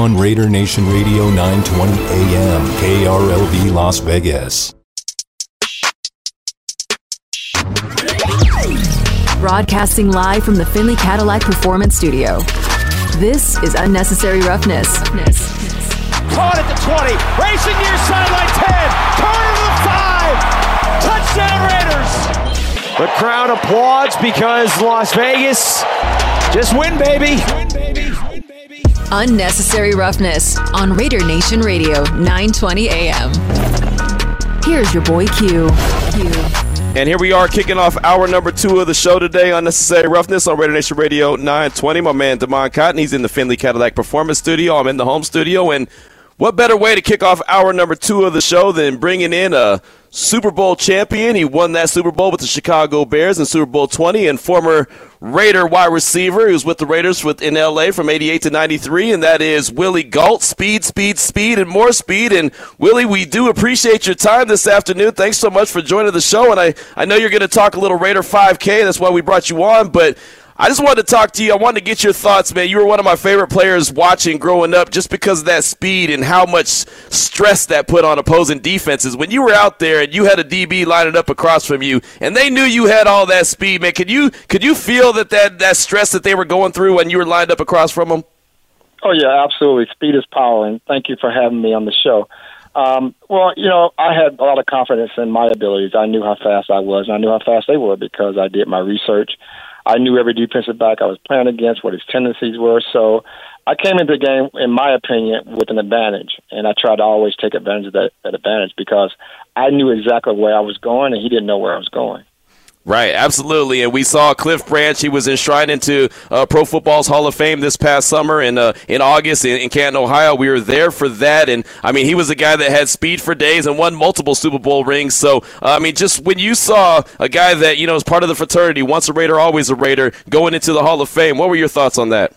on Raider Nation Radio 920 AM, KRLV Las Vegas. Broadcasting live from the Findlay Cadillac Performance Studio. This is Unnecessary Roughness. Caught at the 20, racing near sideline 10, Turner to the 5. Touchdown Raiders. The crowd applauds because Las Vegas just win, baby. Unnecessary Roughness on Raider Nation Radio, 920 AM. Here's your boy Q. Q. And here we are kicking off hour number two of the show today, Unnecessary Roughness on Raider Nation Radio 920. My man, Damon Cotton, he's in the Findlay Cadillac Performance Studio. I'm in the home studio. And what better way to kick off hour number two of the show than bringing in a Super Bowl champion? He won that Super Bowl with the Chicago Bears in Super Bowl 20 and former Raider wide receiver who's with the Raiders with, in LA from 88 to 93, and that is Willie Gault. Speed, speed, speed, and more speed. And Willie, we do appreciate your time this afternoon. Thanks so much for joining the show. And I, I know you're going to talk a little Raider 5K. That's why we brought you on. But I just wanted to talk to you. I wanted to get your thoughts, man. You were one of my favorite players watching growing up just because of that speed and how much stress that put on opposing defenses. When you were out there and you had a DB lining up across from you and they knew you had all that speed, man, could you could you feel that that, that stress that they were going through when you were lined up across from them? Oh, yeah, absolutely. Speed is power, and thank you for having me on the show. Um, well, you know, I had a lot of confidence in my abilities. I knew how fast I was, and I knew how fast they were because I did my research. I knew every defensive back I was playing against, what his tendencies were. So I came into the game, in my opinion, with an advantage, and I tried to always take advantage of that, that advantage because I knew exactly where I was going, and he didn't know where I was going. Right, absolutely. And we saw Cliff Branch. He was enshrined into uh, Pro Football's Hall of Fame this past summer in uh, in August in, in, Canton, Ohio. We were there for that, and I mean, he was a guy that had speed for days and won multiple Super Bowl rings. So, uh, I mean, just when you saw a guy that you know is part of the fraternity, once a Raider, always a Raider, going into the Hall of Fame, what were your thoughts on that?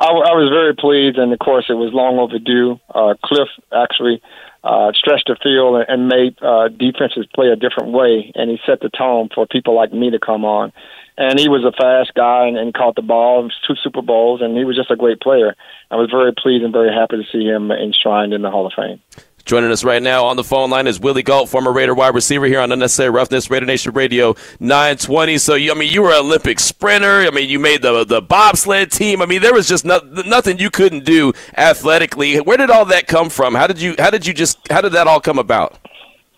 I, I was very pleased, and of course, it was long overdue. Uh, Cliff actually uh, stretched the field and made uh, defenses play a different way, and he set the tone for people like me to come on. And he was a fast guy and, and caught the ball, two Super Bowls, and he was just a great player. I was very pleased and very happy to see him enshrined in the Hall of Fame. Joining us right now on the phone line is Willie Gault, former Raider wide receiver here on Unnecessary Roughness, Raider Nation Radio 920. So, I mean, you were an Olympic sprinter. I mean, you made the the bobsled team. I mean, there was just no, nothing you couldn't do athletically. Where did all that come from? How did you how did you just how did that all come about?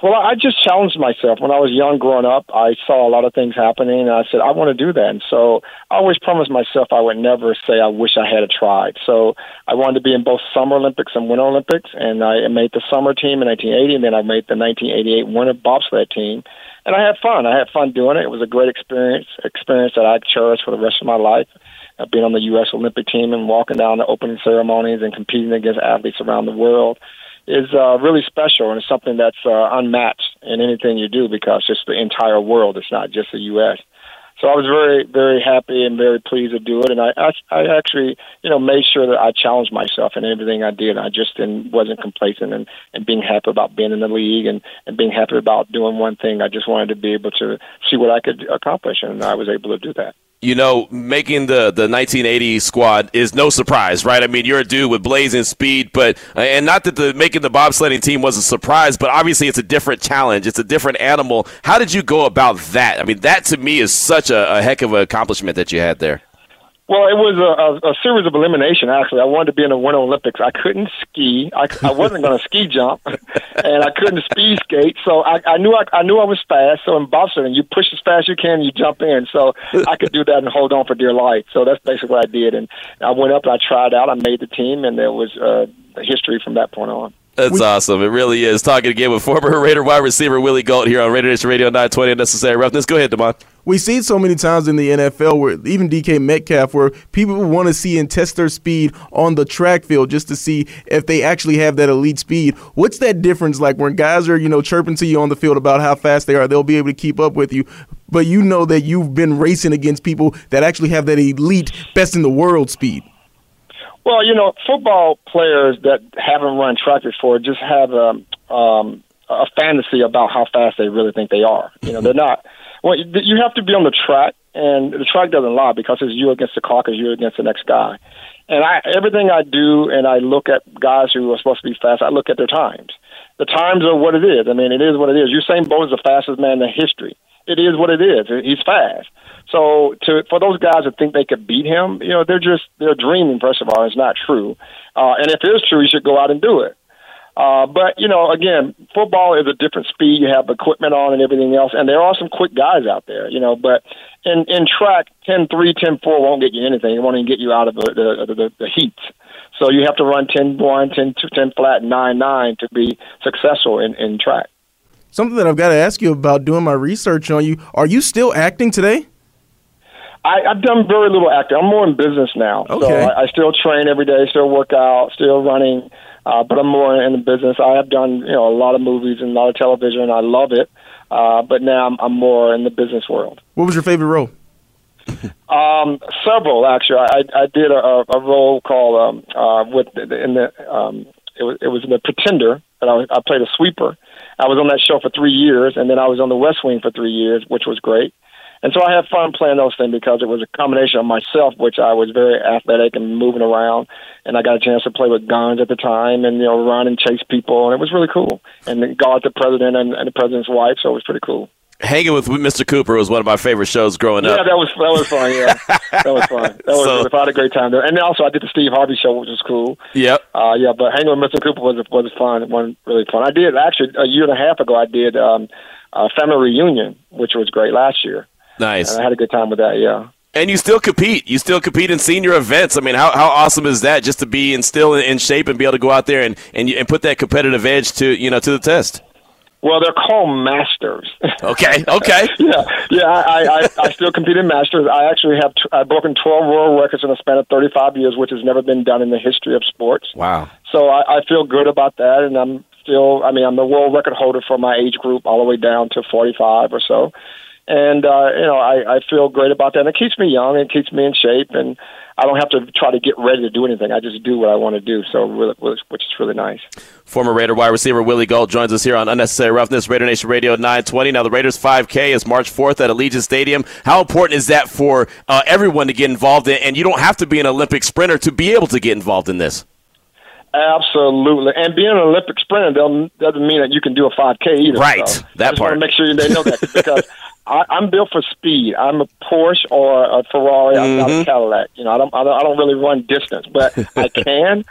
Well, I just challenged myself. When I was young growing up, I saw a lot of things happening, and I said, I want to do that. And so I always promised myself I would never say I wish I had a tried. So I wanted to be in both Summer Olympics and Winter Olympics, and I made the summer team in 1980, and then I made the 1988 Winter Bobsled team. And I had fun. I had fun doing it. It was a great experience, experience that I cherish for the rest of my life. Uh, being on the U.S. Olympic team and walking down the opening ceremonies and competing against athletes around the world is uh, really special and it's something that's uh, unmatched in anything you do because it's the entire world. It's not just the U.S. So I was very, very happy and very pleased to do it, and I, I, I actually, you know, made sure that I challenged myself in everything I did. I just didn't, wasn't complacent and, and being happy about being in the league and, and being happy about doing one thing. I just wanted to be able to see what I could accomplish, and I was able to do that you know, making the, the 1980 squad is no surprise, right? I mean, you're a dude with blazing speed, but and not that the making the bobsledding team was a surprise, but obviously it's a different challenge. It's a different animal. How did you go about that? I mean, that to me is such a, a heck of an accomplishment that you had there. Well, it was a, a, a series of elimination. Actually, I wanted to be in the Winter Olympics. I couldn't ski. I, I wasn't going to ski jump, and I couldn't speed skate. So I, I knew I, I knew I was fast. So in bobsledding, you push as fast as you can, you jump in. So I could do that and hold on for dear life. So that's basically what I did. And I went up and I tried out. I made the team, and there was uh, history from that point on. That's we, awesome. It really is. Talking again with former Raider wide receiver Willie Gault here on Raider Nation Radio 920 Unnecessary Roughness. Go ahead, Demond. We see it so many times in the NFL where even DK Metcalf, where people want to see and test their speed on the track field just to see if they actually have that elite speed. What's that difference like when guys are, you know, chirping to you on the field about how fast they are? They'll be able to keep up with you. But you know that you've been racing against people that actually have that elite, best in the world speed. Well, you know, football players that haven't run track before just have a, um, a fantasy about how fast they really think they are. You know, they're not. Well, you have to be on the track, and the track doesn't lie because it's you against the clock, it's you against the next guy. And I everything I do, and I look at guys who are supposed to be fast. I look at their times. The times are what it is. I mean, it is what it is. Usain Bolt is the fastest man in history. It is what it is. He's fast. So to for those guys that think they could beat him, you know, they're just they're dreaming. First of all, it's not true. Uh, and if it is true, you should go out and do it. Uh, but you know, again, football is a different speed. You have equipment on and everything else, and there are some quick guys out there. You know, but in in track, ten three, ten four won't get you anything. It won't even get you out of the the, the, the heat. So you have to run ten one, ten two, ten flat, nine nine to be successful in in track. Something that I've got to ask you about doing my research on you. Are you still acting today? I, I've done very little acting. I'm more in business now. Okay. So I, I still train every day, still work out, still running, uh, but I'm more in the business. I have done you know a lot of movies and a lot of television. I love it, uh, but now I'm, I'm more in the business world. What was your favorite role? Um, several actually. I, I did a, a role called um, uh, with in the um, it was it was in the Pretender, and I, I played a sweeper. I was on that show for three years, and then I was on the West Wing for three years, which was great. And so I had fun playing those things because it was a combination of myself, which I was very athletic and moving around, and I got a chance to play with guns at the time and you know run and chase people, and it was really cool. And then guard the president and, and the president's wife, so it was pretty cool. Hanging with Mr. Cooper was one of my favorite shows growing Yeah, up. Yeah, that was that was fun. Yeah, that was fun. That was So- I had a great time there. And also I did the Steve Harvey show, which was cool. Yep. Uh, yeah, but hanging with Mr. Cooper was was fun. One really fun. I did actually a year and a half ago. I did um, a family reunion, which was great last year, Nice. and I had a good time with that. Yeah. And you still compete. You still compete in senior events. I mean, how, how awesome is that? Just to be in still in, shape and be able to go out there and, and and put that competitive edge to you know to the test. Well, they're called masters. Okay. Okay. yeah, yeah. I, I, I still compete in masters. I actually have t- I've broken twelve world records in a span of thirty five years, which has never been done in the history of sports. Wow. So I, I feel good about that, and I'm still. I mean, I'm the world record holder for my age group, all the way down to 45 or so. And uh, you know, I, I feel great about that. And it keeps me young. It keeps me in shape, and I don't have to try to get ready to do anything. I just do what I want to do. So, really, which is really nice. Former Raider wide receiver Willie Gault joins us here on Unnecessary Roughness, Raider Nation Radio 920. Now, the Raiders 5K is March 4th at Allegiant Stadium. How important is that for uh, everyone to get involved in? And you don't have to be an Olympic sprinter to be able to get involved in this. Absolutely, and being an Olympic sprinter doesn't, doesn't mean that you can do a 5K either. Right, So that I just part. want to make sure they know that because I, I'm built for speed. I'm a Porsche or a Ferrari. I'm not Mm-hmm. a Cadillac. You know, I don't, I don't I don't really run distance, but I can.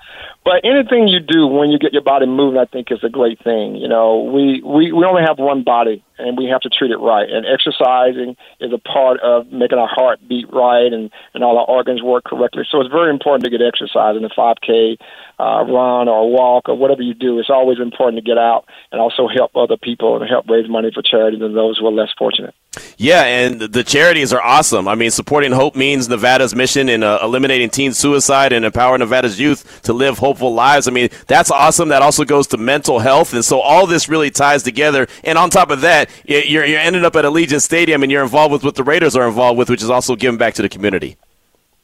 But anything you do when you get your body moving, I think is a great thing. You know, we we we only have one body, and we have to treat it right. And exercising is a part of making our heart beat right and and all our organs work correctly. So it's very important to get exercise in the 5K uh, run or walk or whatever you do. It's always important to get out and also help other people and help raise money for charities and those who are less fortunate. Yeah, and the charities are awesome. I mean, supporting Hope means Nevada's mission in uh, eliminating teen suicide and empowering Nevada's youth to live hopeful lives. I mean, that's awesome. That also goes to mental health, and so all this really ties together. And on top of that, you're you're ending up at Allegiant Stadium, and you're involved with what the Raiders are involved with, which is also giving back to the community.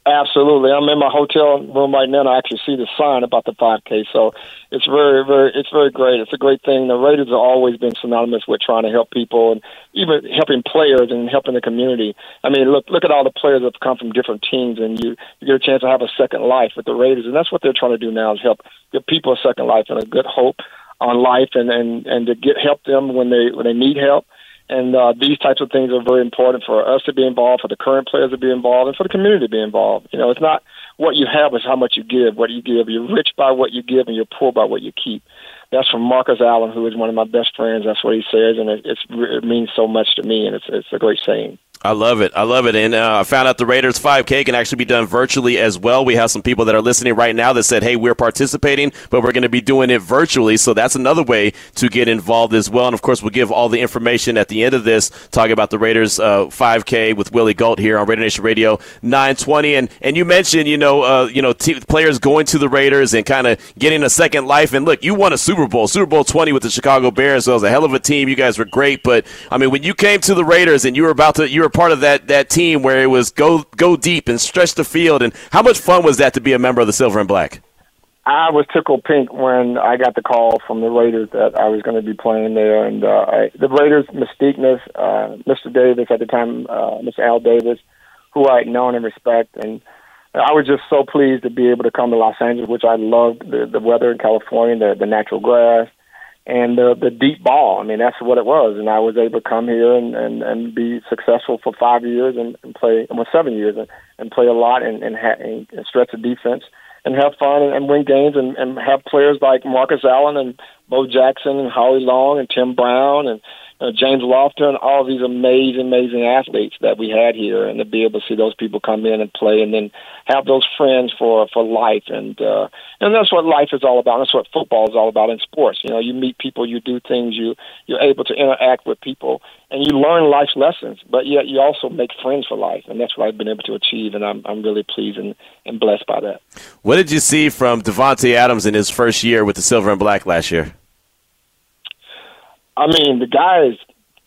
Absolutely. I'm in my hotel room right now and I actually see the sign about the 5K. So it's very, very, it's very great. It's a great thing. The Raiders have always been synonymous with trying to help people and even helping players and helping the community. I mean, look, look at all the players that have come from different teams and you, you get a chance to have a second life with the Raiders. And that's what they're trying to do now is help give people a second life and a good hope on life and, and, and to get help them when they, when they need help. And uh, these types of things are very important for us to be involved, for the current players to be involved, and for the community to be involved. You know, it's not what you have; it's how much you give. What you give, you're rich by what you give, and you're poor by what you keep. That's from Marcus Allen, who is one of my best friends. That's what he says, and it, it's, it means so much to me, and it's, it's a great saying. I love it. I love it. And uh, I found out the Raiders 5K can actually be done virtually as well. We have some people that are listening right now that said, hey, we're participating, but we're going to be doing it virtually. So that's another way to get involved as well. And of course, we'll give all the information at the end of this, talking about the Raiders uh, 5K with Willie Gault here on Raider Nation Radio 920. And and you mentioned, you know, uh, you know, t- players going to the Raiders and kind of getting a second life. And look, you won a Super Bowl, Super Bowl 20 with the Chicago Bears. So it was a hell of a team. You guys were great. But I mean, when you came to the Raiders and you were about to, you were part of that that team where it was go go deep and stretch the field. And how much fun was that to be a member of the Silver and Black? I was tickled pink when I got the call from the Raiders that I was going to be playing there, and uh, I, the Raiders' mystiqueness, uh, Mr. Davis at the time, uh, Mr. Al Davis, who I had known and respect, and I was just so pleased to be able to come to Los Angeles, which I loved the, the weather in California, the, the natural grass, and the the deep ball. I mean, that's what it was, and I was able to come here and and, and be successful for five years and, and play, well, seven years, and, and play a lot and and, ha- and stretch the defense and have fun and, and win games and, and have players like Marcus Allen and Bo Jackson and Howie Long and Tim Brown and uh, James Lofton, all these amazing, amazing athletes that we had here, and to be able to see those people come in and play, and then have those friends for for life, and uh, and that's what life is all about. That's what football is all about in sports. You know, you meet people, you do things, you you're able to interact with people, and you learn life's lessons. But yet you also make friends for life, and that's what I've been able to achieve, and I'm I'm really pleased and, and blessed by that. What did you see from Davante Adams in his first year with the silver and black last year? I mean, the guy is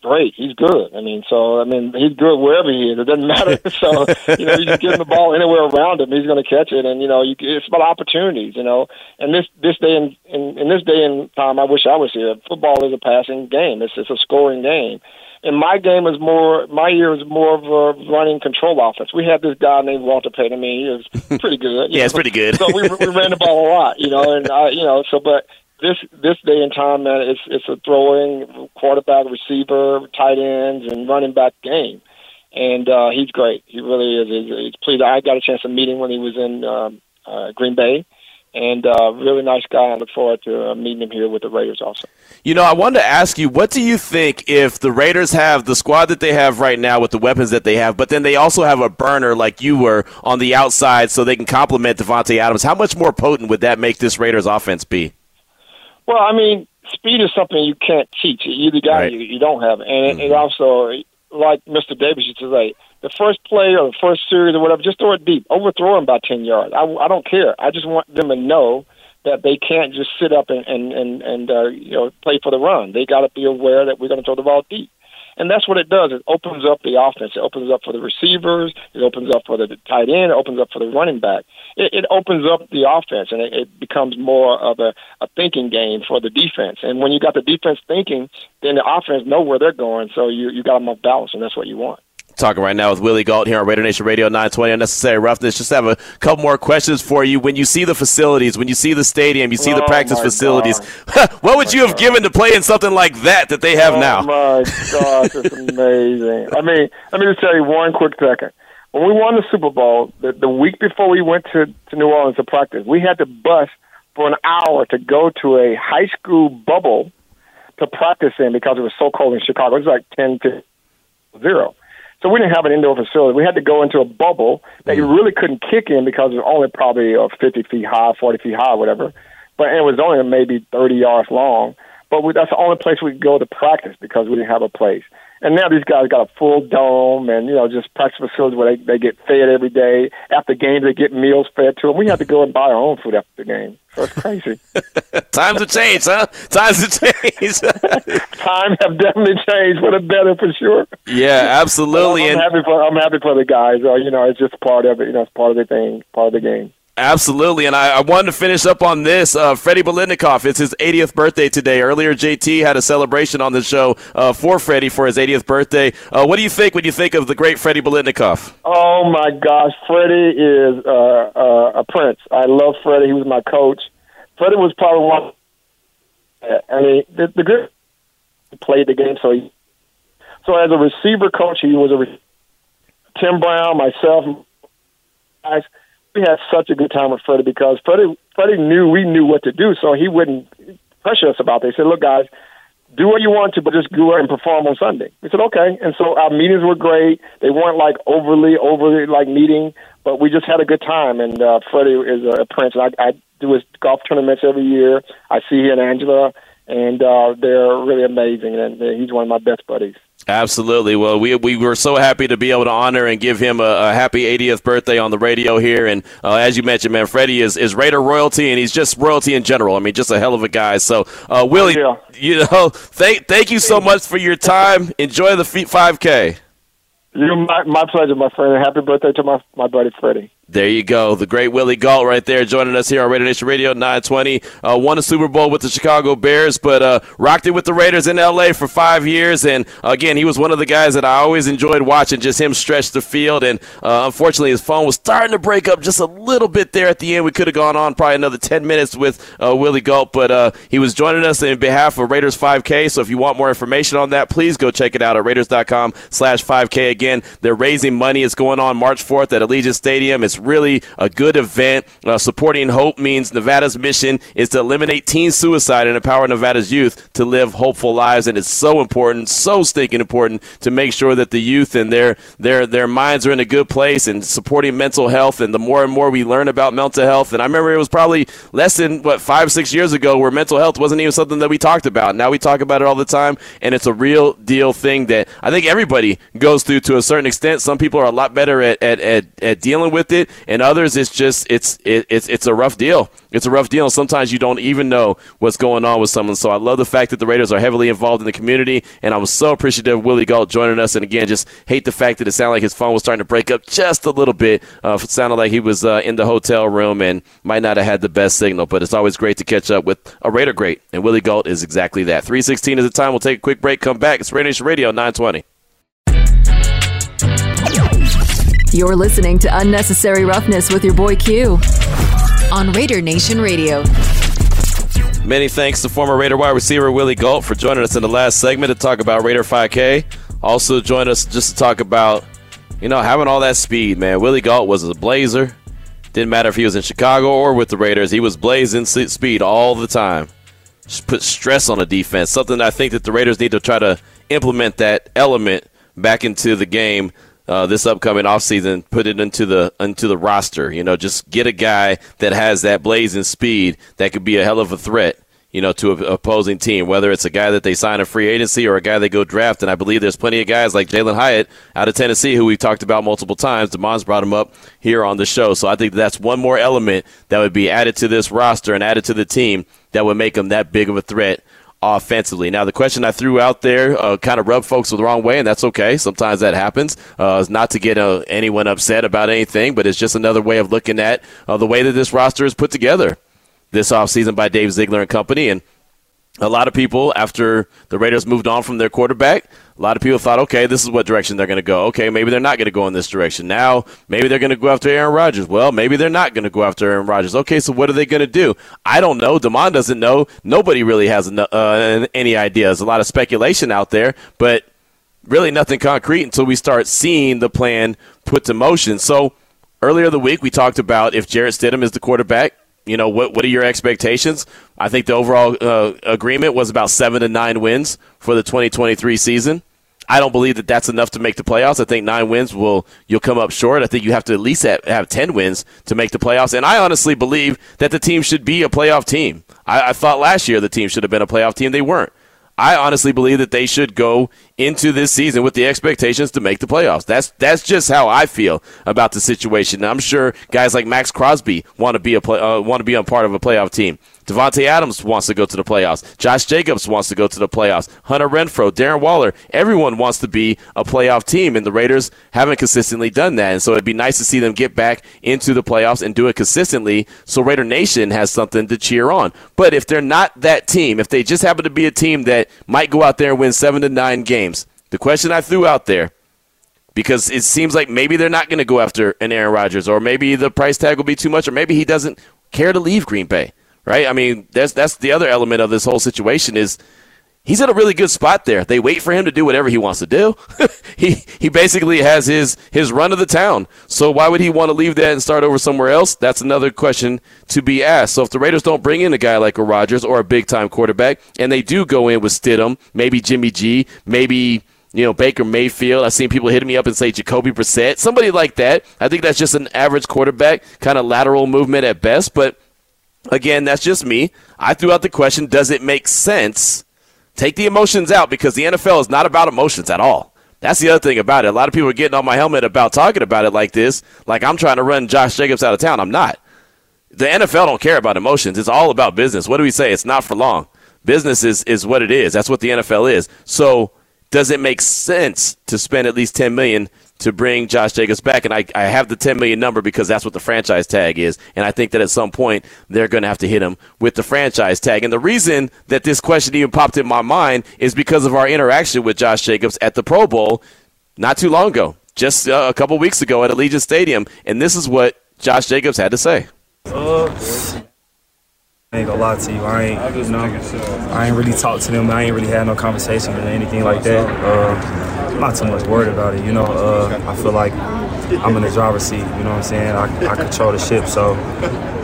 great. He's good. I mean, so I mean, he's good wherever he is. It doesn't matter. so you know, you just give him the ball anywhere around him, he's going to catch it. And you know, you, it's about opportunities. You know, and this this day in, in in this day and time, I wish I was here. Football is a passing game. It's it's a scoring game. And my game is more. My year is more of a running control offense. We had this guy named Walter Payton. I mean, he was pretty good. yeah, it's pretty good. so we we ran the ball a lot, you know, and I, you know, so but this this day and time, man, it's it's a throwing quarterback, receiver, tight ends, and running back game, and uh, he's great. He really is. He's, he's pleased. I got a chance to meet him when he was in um, uh, Green Bay, and uh, really nice guy. I look forward to uh, meeting him here with the Raiders also. You know, I wanted to ask you, what do you think if the Raiders have the squad that they have right now with the weapons that they have, but then they also have a burner like you were on the outside so they can complement Davante Adams? How much more potent would that make this Raiders offense be? Well, I mean, speed is something you can't teach. You either got Right. you, you don't have it. And Mm-hmm. it, also, like Mr. Davis used to say, the first play or the first series or whatever, just throw it deep, overthrow them by ten yards. I, I don't care. I just want them to know that they can't just sit up and and and, and uh, you know play for the run. They got to be aware that we're going to throw the ball deep. And that's what it does. It opens up the offense. It opens up for the receivers. It opens up for the tight end. It opens up for the running back. It, it opens up the offense, and it, it becomes more of a, a thinking game for the defense. And when you got the defense thinking, then the offense know where they're going. So you you got them off balance, and that's what you want. Talking right now with Willie Gault here on Raider Nation Radio 920 Unnecessary Roughness. Just have a couple more questions for you. When you see the facilities, when you see the stadium, you see the Oh, practice facilities, what would you have given to play in something like that that they have oh now? my gosh, it's amazing. I mean, let me just tell you one quick second. When we won the Super Bowl, the, the week before we went to, to New Orleans to practice, we had to bus for an hour to go to a high school bubble to practice in because it was so cold in Chicago. It was like 10 to 0. So we didn't have an indoor facility. We had to go into a bubble that you really couldn't kick in because it was only probably uh, 50 feet high, 40 feet high, whatever. But it was only maybe 30 yards long. But we, that's the only place we could go to practice because we didn't have a place. And now these guys got a full dome and, you know, just practice facilities where they, they get fed every day. After games, they get meals fed to them. We have to go and buy our own food after the game. So it's crazy. Times have changed, huh? Times have changed. Times have definitely changed for the better for sure. yeah, absolutely. I'm, And happy for I'm happy for the guys. Uh, you know, it's just part of it. You know, it's part of the thing, part of the game. Absolutely, and I, I wanted to finish up on this. Uh, Freddie Biletnikoff, it's his 80th birthday today. Earlier, JT had a celebration on the show uh, for Freddie for his 80th birthday. Uh, what do you think when you think of the great Freddie Biletnikoff? Oh my gosh, Freddie is uh, uh, a prince. I love Freddie. He was my coach. Freddie was probably one. I mean, the, the played the game. So, he, so as a receiver coach, he was a Tim Brown, myself, guys. We had such a good time with Freddie because Freddie Freddie knew we knew what to do, so he wouldn't pressure us about it. He said, "Look, guys, do what you want to, but just go out and perform on Sunday. We said, okay. And so our meetings were great. They weren't like overly, overly like meeting, but we just had a good time. And uh, Freddie is a prince. I, I do his golf tournaments every year. I see he and Angela, and uh, they're really amazing. And he's one of my best buddies. Absolutely. Well, we we were so happy to be able to honor and give him a, a happy 80th birthday on the radio here. And uh, as you mentioned, man, Freddie is, is Raider royalty, and he's just royalty in general. I mean, just a hell of a guy. So, uh, Willie, Yeah. you know, thank thank you so much for your time. Enjoy the feet 5K. You, my, my pleasure, my friend. Happy birthday to my my buddy Freddie. There you go. The great Willie Gault right there joining us here on Raider Nation Radio 920. Uh, won a Super Bowl with the Chicago Bears, but uh, rocked it with the Raiders in LA for five years. And again, he was one of the guys that I always enjoyed watching, just him stretch the field. And uh, unfortunately, his phone was starting to break up just a little bit there at the end. We could have gone on probably another 10 minutes with uh, Willie Gault, but uh, he was joining us in behalf of Raiders 5K. So if you want more information on that, please go check it out at Raiders.com slash 5K. Again, they're raising money. It's going on March 4th at Allegiant Stadium. It's really a good event. Uh, supporting hope means Nevada's mission is to eliminate teen suicide and empower Nevada's youth to live hopeful lives. And it's so important, so stinking important to make sure that the youth and their their their minds are in a good place and supporting mental health. And the more and more we learn about mental health, and I remember it was probably less than what five six years ago where mental health wasn't even something that we talked about. Now we talk about it all the time, and it's a real deal thing that I think everybody goes through to a certain extent. Some people are a lot better at at, at, at dealing with it, and others, it's just it's it, it's it's a rough deal. It's a rough deal. And sometimes you don't even know what's going on with someone. So I love the fact that the Raiders are heavily involved in the community, and I was so appreciative of Willie Gault joining us. And again, just hate the fact that it sounded like his phone was starting to break up just a little bit. Uh, it sounded like he was uh, in the hotel room and might not have had the best signal. But it's always great to catch up with a Raider great, and Willie Gault is exactly that. Three sixteen is the time. We'll take a quick break. Come back. It's Raider Nation Radio nine twenty. You're listening to Unnecessary Roughness with your boy Q on Raider Nation Radio. Many thanks to former Raider wide receiver Willie Gault for joining us in the last segment to talk about Raider 5K. Also join us just to talk about, you know, having all that speed, man. Willie Gault was a blazer. Didn't matter if he was in Chicago or with the Raiders. He was blazing speed all the time. Just put stress on the defense. Something I think that the Raiders need to try to implement that element back into the game uh, this upcoming offseason, put it into the into the roster. You know, just get a guy that has that blazing speed that could be a hell of a threat. You know, to an opposing team, whether it's a guy that they sign a free agency or a guy they go draft. And I believe there's plenty of guys like Jalin Hyatt out of Tennessee who we've talked about multiple times. Demon's brought him up here on the show. So I think that's one more element that would be added to this roster and added to the team that would make them that big of a threat offensively. Now, the question I threw out there uh, kind of rubbed folks the wrong way, and that's okay. Sometimes that happens. Uh, not to get uh, anyone upset about anything, but it's just another way of looking at uh, the way that this roster is put together this offseason by Dave Ziegler and company. And a lot of people, after the Raiders moved on from their quarterback, a lot of people thought, okay, this is what direction they're going to go. Okay, maybe they're not going to go in this direction. Now, maybe they're going to go after Aaron Rodgers. Well, maybe they're not going to go after Aaron Rodgers. Okay, so what are they going to do? I don't know. Demond doesn't know. Nobody really has uh, any idea. There's a lot of speculation out there, but really nothing concrete until we start seeing the plan put to motion. So earlier the week, we talked about if Jarrett Stidham is the quarterback, you know what what are your expectations? I think the overall uh, agreement was about seven to nine wins for the 2023 season. I don't believe that that's enough to make the playoffs. I think nine wins will you'll come up short. I think you have to at least have, have 10 wins to make the playoffs. And i honestly believe that the team should be a playoff team. I, I thought last year the team should have been a playoff team. They weren't I honestly believe that they should go into this season with the expectations to make the playoffs. That's that's just how I feel about the situation. I'm sure guys like Maxx Crosby want to be a play, uh, want to be a part of a playoff team. Davante Adams wants to go to the playoffs. Josh Jacobs wants to go to the playoffs. Hunter Renfrow, Darren Waller, everyone wants to be a playoff team, and the Raiders haven't consistently done that. And so it'd be nice to see them get back into the playoffs and do it consistently so Raider Nation has something to cheer on. But if they're not that team, if they just happen to be a team that might go out there and win seven to nine games, the question I threw out there because it seems like maybe they're not going to go after an Aaron Rodgers, or maybe the price tag will be too much, or maybe he doesn't care to leave Green Bay right? I mean, that's that's the other element of this whole situation is he's in a really good spot there. They wait for him to do whatever he wants to do. he he basically has his his run of the town. So why would he want to leave that and start over somewhere else? That's another question to be asked. So if the Raiders don't bring in a guy like a Rodgers or a big time quarterback, and they do go in with Stidham, maybe Jimmy G, maybe you know, Baker Mayfield. I've seen people hitting me up and say Jacoby Brissett, somebody like that. I think that's just an average quarterback, kind of lateral movement at best, but Again, that's just me. I threw out the question Does it make sense? Take the emotions out because the NFL is not about emotions at all. That's the other thing about it. A lot of people are getting on my helmet about talking about it like this, like I'm trying to run Josh Jacobs out of town. I'm not. The NFL don't care about emotions. It's all about business. What do we say? It's not for long. Business is, is what it is. That's what the NFL is. So does it make sense to spend at least 10 million to bring Josh Jacobs back. And I, I have the 10 million number because that's what the franchise tag is. And I think that at some point they're going to have to hit him with the franchise tag. And the reason that this question even popped in my mind is because of our interaction with Josh Jacobs at the Pro Bowl not too long ago, just uh, a couple weeks ago at Allegiant Stadium. And this is what Josh Jacobs had to say. Uh, I ain't gonna lie to you. I ain't, you know, I ain't really talked to them. I ain't really had no conversation or anything like that. Uh, I'm not too much worried about it. You know, uh, I feel like I'm in the driver's seat. You know what I'm saying? I, I control the ship, so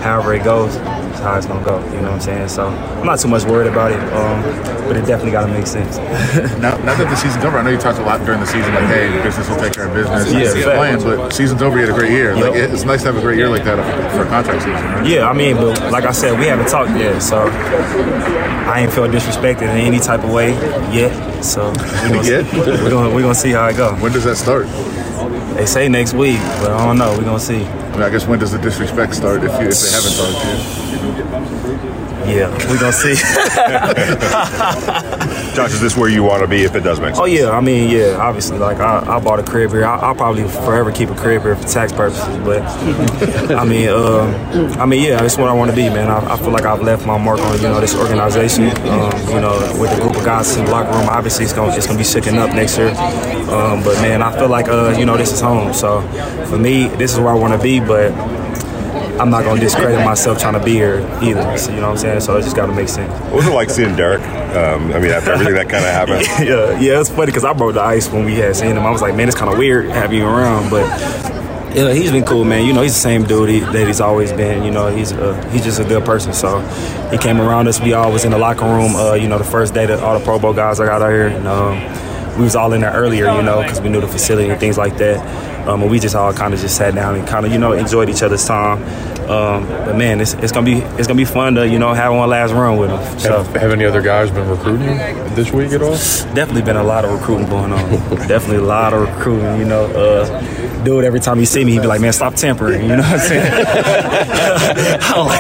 however it goes, it's how it's gonna go. You know what I'm saying? So I'm not too much worried about it, um, but it definitely gotta make sense. now, now that the season's over, I know you talked a lot during the season, like, hey, business will take care of business. Yeah, keep playing, but season's over. You had a great year. Like, it's nice to have a great year like that for a contract season. Right? Yeah, I mean, but like I said, we haven't talked yet, so I ain't feel disrespected in any type of way yet. So we're gonna, Yeah? see, we're gonna we're gonna see how it go. When does that start? They say next week, but I don't know. We're gonna see. I, mean, I guess when does the disrespect start if, you, if they haven't talked you? Yeah, we're gonna see. Josh, is this where you want to be if it does make sense? Oh yeah, I mean yeah, obviously like I, I bought a crib here. I, will probably forever keep a crib here for tax purposes. But I mean, uh, I mean yeah, that's what I want to be, man. I, I, feel like I've left my mark on you know this organization. Um, you know, with the group of guys in the locker room, obviously it's gonna it's gonna be shaking up next year. Um, but man, I feel like uh, you know this is home. So for me, this is where I want to be. But I'm not gonna discredit myself trying to be here either. So, you know what I'm saying? So it just got to make sense. What was it like seeing Derek? Um, I mean, after everything that kind of happened. yeah, yeah, it's funny because I broke the ice when we had seen him. I was like, man, it's kind of weird having you around, but. You know, he's been cool, man. You know, he's the same dude he, that he's always been. You know, he's a, he's just a good person. So he came around us. We all was in the locker room. Uh, you know, the first day that all the Pro Bowl guys I got out here, and um, we was all in there earlier. You know, because we knew the facility and things like that. Um, and we just all kind of just sat down and kind of you know enjoyed each other's time. Um, but man, it's, it's gonna be it's gonna be fun to you know have one last run with them. So have, have, any other guys been recruiting this week at all? Definitely been a lot of recruiting going on. definitely a lot of recruiting. You know, uh, dude, every time he see me, he'd be like, "Man, stop tampering." You know what I'm saying?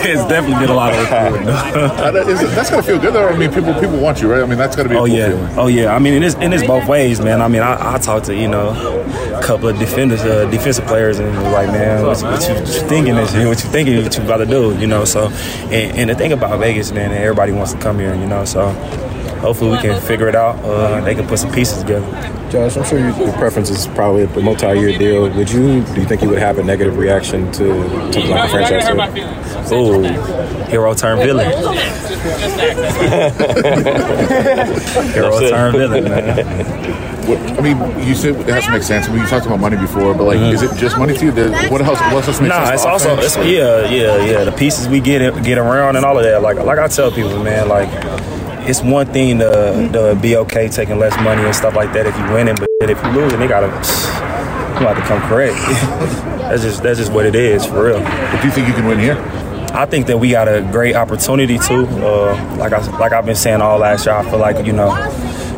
it's definitely been a lot of recruiting. that's gonna feel good though. I mean, people people want you, right? I mean, that's gonna be. oh cool yeah, feeling. oh yeah. I mean, it is it is both ways, man. I mean, I, I talked to you know a couple of defenders, uh, defensive players, and like, man, what, you- what you thinking this year? What you thinking? What you about to do? You know, so and, and the thing about Vegas, man, everybody wants to come here. You know, so hopefully we can figure it out. Uh, they can put some pieces together. Josh, I'm sure you, your preference is probably a multi-year deal. Would you do you think you would have a negative reaction to, to like a franchise deal? Ooh, hero turn villain. hero turn villain, man. I mean, you said it has to make sense. I mean, you talked about money before, but like, is it just money to you? The- What else? What else makes Nah, sense? it's also it's, yeah, yeah, yeah. The pieces we get get around and all of that. Like like I tell people, man, like it's one thing to, to be okay taking less money and stuff like that if you winning, but if you losing, they gotta you have to come correct. that's just that's just what it is for real. But do you think you can win here? I think that we got a great opportunity too. Uh, like I like I've been saying all last year, I feel like you know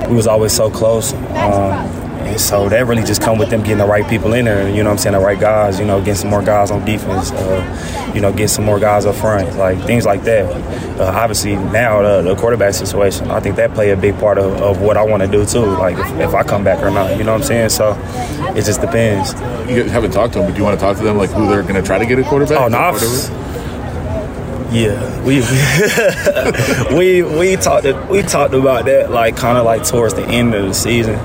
we was always so close. Um, and so that really just come with them getting the right people in there, you know what I'm saying, the right guys, you know, getting some more guys on defense, uh, you know, get some more guys up front, like things like that. Uh, obviously now the, the quarterback situation, I think that play a big part of, of what I want to do too, like if, if I come back or not, you know what I'm saying? So it just depends. You haven't talked to them, but do you want to talk to them like who they're going to try to get a quarterback? Oh no, I've- Yeah, we we we talked we talked about that like kind of like towards the end of the season.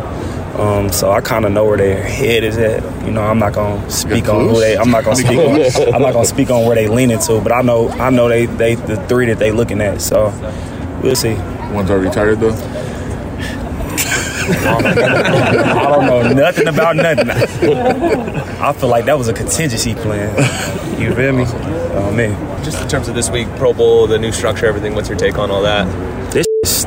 Um, so I kind of know where their head is at. You know, I'm not gonna speak on who they. I'm not gonna speak on. I'm not gonna speak on where they leaning to. But I know I know they they the three that they looking at. So we'll see. One's already retired though. I don't know nothing about nothing. I feel like that was a contingency plan. You feel me? Oh man. Just in terms of this week, Pro Bowl, the new structure, everything. What's your take on all that?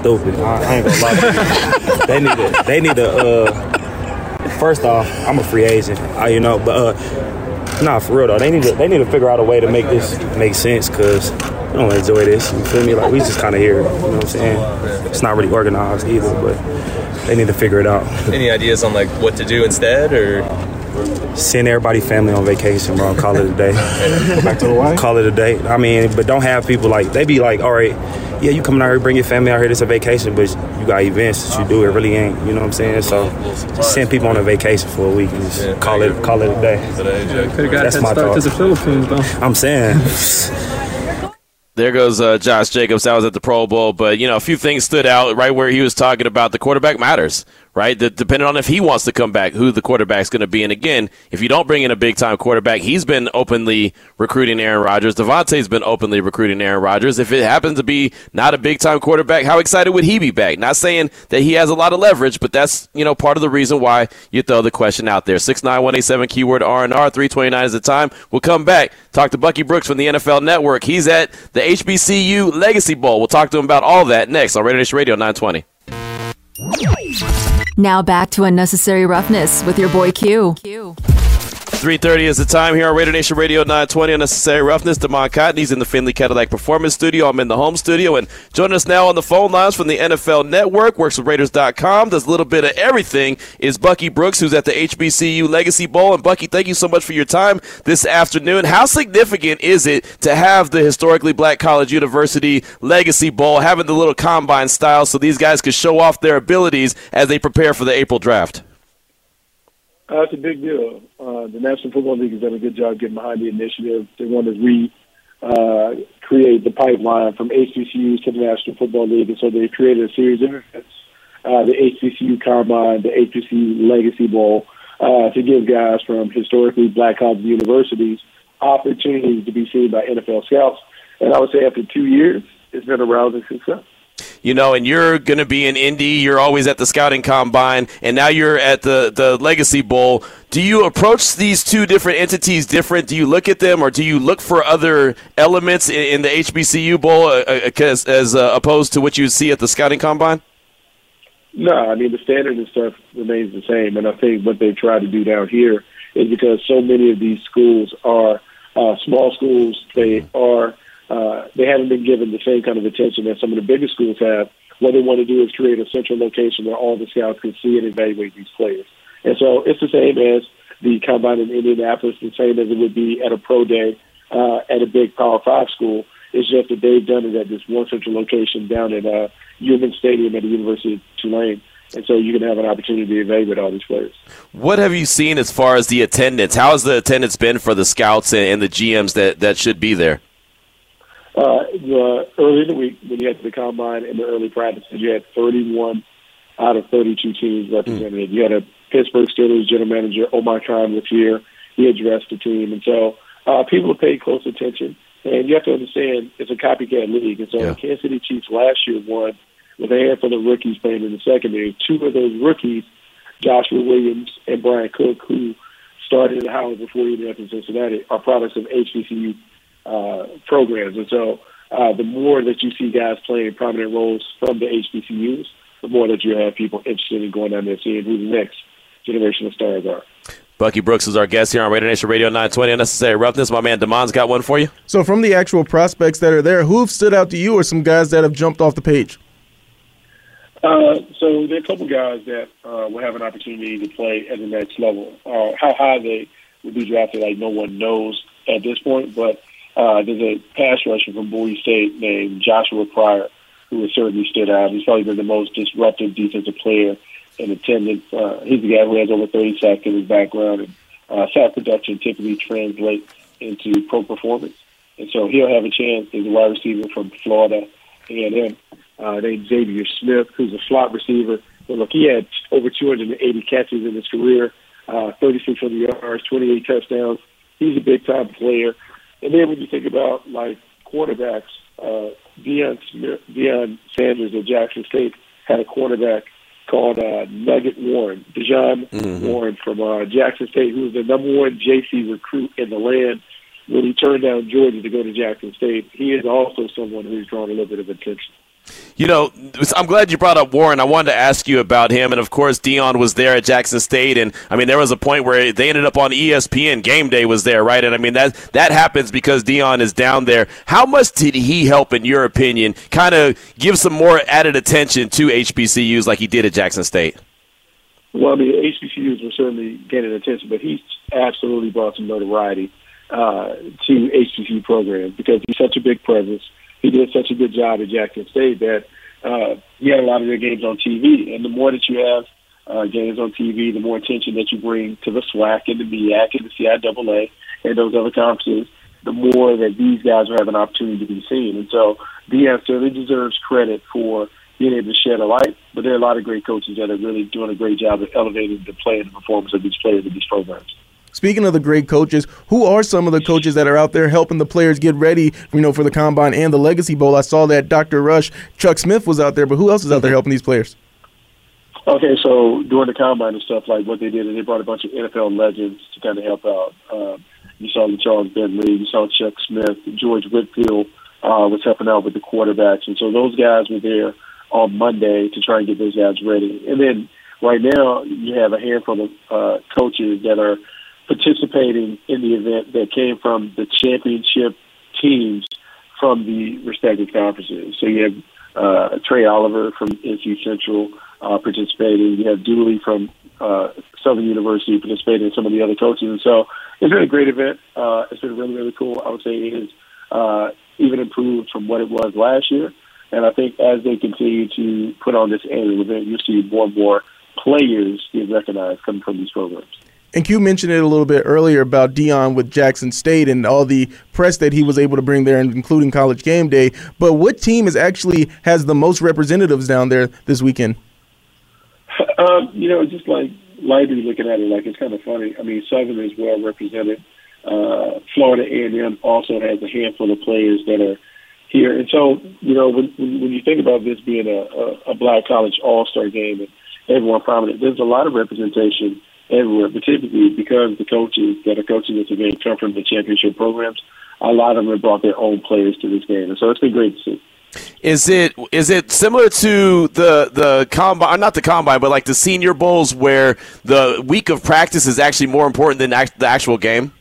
This is stupid. I, I ain't gonna lie. They need to. They need to. Uh, first off, I'm a free agent. I, you know, but uh, nah, for real though, they need to. They need to figure out a way to make this make sense because I don't enjoy this. You feel me? Like we just kind of here. You know what I'm saying? It's not really organized either, but they need to figure it out. Any ideas on like what to do instead, or Send everybody family on vacation, bro. Call it a day. Go back to Hawaii. Call it a day. I mean, but don't have people like they be like, all right, yeah, you coming out here, bring your family out here. It's a vacation, but you got events that you do. It really ain't. You know what I'm saying? So send people on a vacation for a week and just call it call it a day. Could have got That's that my start to the Philippines, though. I'm saying. There goes uh, Josh Jacobs. That was at the Pro Bowl, but you know a few things stood out right where he was talking about the quarterback matters, right? Depending on if he wants to come back, who the quarterback's going to be. And again, if you don't bring in a big time quarterback, he's been openly recruiting Aaron Rodgers. Davante's been openly recruiting Aaron Rodgers. If it happens to be not a big time quarterback, how excited would he be back? Not saying that he has a lot of leverage, but that's you know part of the reason why you throw the question out there. Six nine one eight seven keyword R and R three twenty nine is the time. We'll come back talk to Bucky Brooks from the NFL Network. He's at the HBCU Legacy Bowl. We'll talk to him about all that next on Raider Nation Radio nine twenty. Now back to Unnecessary Roughness with your boy Q. 3.30 is the time here on Raider Nation Radio 920 Unnecessary Roughness. Damon Cotton, he's in the Findlay Cadillac Performance Studio. I'm in the home studio. And joining us now on the phone lines from the NFL Network, works with Raiders.com, does a little bit of everything, is Bucky Brooks, who's at the HBCU Legacy Bowl. And Bucky, thank you so much for your time this afternoon. How significant is it to have the historically black college university Legacy Bowl, having the little combine style so these guys could show off their abilities as they prepare for the April draft? Uh, it's a big deal. Uh, the National Football League has done a good job getting behind the initiative. They want to re uh, create the pipeline from HBCUs to the National Football League, and so they created a series of events, uh, the HBCU Combine, the HBCU Legacy Bowl, uh, to give guys from historically black college universities opportunities to be seen by NFL scouts. And I would say after two years, it's been a rousing success you know, and you're going to be in Indy. You're always at the scouting combine, and now you're at the the Legacy Bowl. Do you approach these two different entities different? Do you look at them, or do you look for other elements in, in the HBCU Bowl uh, uh, as, as uh, opposed to what you see at the scouting combine? No, I mean the standard and stuff remains the same, and I think what they try to do down here is because so many of these schools are uh, small schools. They are uh, they haven't been given the same kind of attention that some of the bigger schools have. What they want to do is create a central location where all the scouts can see and evaluate these players. And so it's the same as the combine in Indianapolis, the same as it would be at a pro day uh, at a big Power Five school. It's just that they've done it at this one central location down at uh, Yulman Stadium at the University of Tulane. And so you can have an opportunity to evaluate all these players. What have you seen as far as the attendance? How has the attendance been for the scouts and, and the GMs that, that should be there? Uh, the early in the week when you had to the combine and the early practices, you had 31 out of 32 teams represented. Mm. You had a Pittsburgh Steelers general manager Omar Khan was here. He addressed the team, and so uh, people paid close attention. And you have to understand it's a copycat league, and so yeah. the Kansas City Chiefs last year won with a handful of rookies playing in the secondary. Two of those rookies, Joshua Williams and Bryan Cook, who started at Howard before he up in Cincinnati, are products of HBCU uh, programs. And so uh, the more that you see guys playing prominent roles from the HBCUs, the more that you have people interested in going down there and seeing who the next generation of stars are. Bucky Brooks is our guest here on Raider Nation Radio 920. Unnecessary roughness. My man Damon's got one for you. So, from the actual prospects that are there, who have stood out to you, or some guys that have jumped off the page? Uh, so there are a couple guys that uh, will have an opportunity to play at the next level. Uh, how high they will be drafted, like no one knows at this point. But uh, there's a pass rusher from Bowie State named Joshua Pryor, who has certainly stood out. He's probably been the most disruptive defensive player in attendance. Uh, he's the guy who has over 30 sacks in his background, and uh, sack production typically translates into pro performance. And so he'll have a chance as a wide receiver from Florida A&M uh, named Xavier Smith, who's a slot receiver. But look, he had over 280 catches in his career, uh, 3600 yards, 28 touchdowns. He's a big time player. And then when you think about like quarterbacks, uh, Deion Smith, Deion Sanders at Jackson State had a quarterback called uh, Nugget Warren, Dejon mm-hmm. Warren from uh, Jackson State, who was the number one JC recruit in the land when he turned down Georgia to go to Jackson State. He is also someone who's drawn a little bit of attention. You know, I'm glad you brought up Warren. I wanted to ask you about him, and of course, Deion was there at Jackson State, and I mean, there was a point where they ended up on ESPN. Game Day was there, right? And I mean, that that happens because Deion is down there. How much did he help, in your opinion, kind of give some more added attention to HBCUs like he did at Jackson State? Well, I mean, HBCUs were certainly gaining attention, but he absolutely brought some notoriety uh, to HBCU programs because he's such a big presence he did such a good job at Jackson State that uh, he had a lot of their games on TV. And the more that you have uh, games on TV, the more attention that you bring to the SWAC and the MEAC and the CIAA and those other conferences, the more that these guys will have an opportunity to be seen. And so Deion certainly deserves credit for being able to shed a light. But there are a lot of great coaches that are really doing a great job of elevating the play and the performance of these players in these programs. Speaking of the great coaches, who are some of the coaches that are out there helping the players get ready, you know, for the combine and the Legacy Bowl? I saw that Dr. Rush, Chuck Smith was out there, but who else is out there helping these players? Okay, so during the combine and stuff, like what they did, is they brought a bunch of NFL legends to kind of help out. Um, you saw the Charles Bentley, you saw Chuck Smith, George Whitfield uh, was helping out with the quarterbacks, and so those guys were there on Monday to try and get those guys ready. And then right now, you have a handful of uh, coaches that are participating in the event that came from the championship teams from the respective conferences. So you have uh, Trey Oliver from NC Central uh, participating. You have Dooley from uh, Southern University participating, and some of the other coaches. And so it's been a great event. Uh, it's been really, really cool. I would say it is uh, even improved from what it was last year. And I think as they continue to put on this annual event, you'll see more and more players get recognized coming from these programs. And Q mentioned it a little bit earlier about Deion with Jackson State and all the press that he was able to bring there, including College Game Day. But what team is actually has the most representatives down there this weekend? Um, you know, just like lightly looking at it, like it's kind of funny. I mean, Southern is well represented. Uh, Florida A&M also has a handful of players that are here, and so you know when when you think about this being a, a, a black college all star game and everyone prominent, there's a lot of representation everywhere, but typically because the coaches that are coaching this event come from the championship programs, a lot of them have brought their own players to this game, and so it's been great to see. Is it is it similar to the the combine? Uh, not the combine, but like the Senior Bowls, where the week of practice is actually more important than act, the actual game.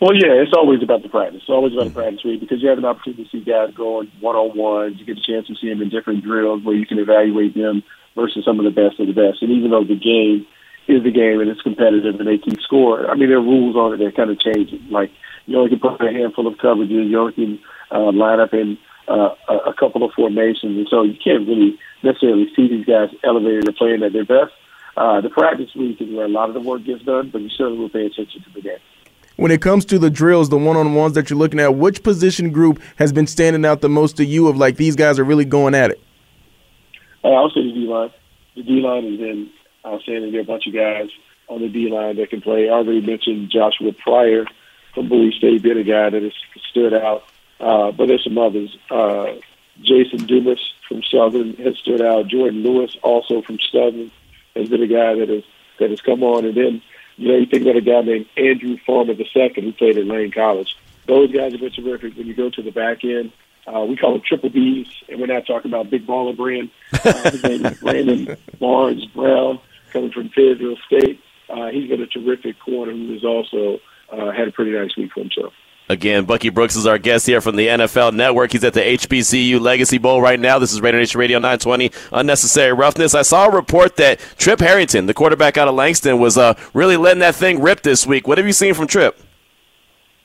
Well, yeah, it's always about the practice. It's always about the practice week because you have an opportunity to see guys going one on ones. You get a chance to see them in different drills where you can evaluate them versus some of the best of the best. And even though the game is the game and it's competitive and they keep score, I mean, there are rules on it that kind of change it. Like you only can put a handful of coverages. You only can uh, line up in uh, a couple of formations, and so you can't really necessarily see these guys elevated and playing at their best. Uh, the practice week is where a lot of the work gets done, but you certainly will pay attention to the game. When it comes to the drills, the one-on-ones that you're looking at, which position group has been standing out the most to you? Of like these guys are really going at it. Uh, I'll say the D line. The D line has been outstanding. There are a bunch of guys on the D line that can play. I already mentioned Joshua Pryor from Bowie State, been a guy that has stood out uh, but there's some others. Uh, Jason Dumas from Southern has stood out. Jordan Lewis, also from Southern, has been a guy that has that has come on. And then, you know, you think about a guy named Andrew Farmer II who played at Lane College. Those guys have been terrific. When you go to the back end, uh, we call them triple Bs, and we're not talking about big baller brand. Uh, his name is Brandon Barnes Brown, coming from Fayetteville State. Uh, he's been a terrific corner who has also uh, had a pretty nice week for himself. Again, Bucky Brooks is our guest here from the NFL Network. He's at the HBCU Legacy Bowl right now. This is Raider Nation Radio 920 Unnecessary Roughness. I saw a report that Trip Harrington, the quarterback out of Langston, was uh, really letting that thing rip this week. What have you seen from Trip?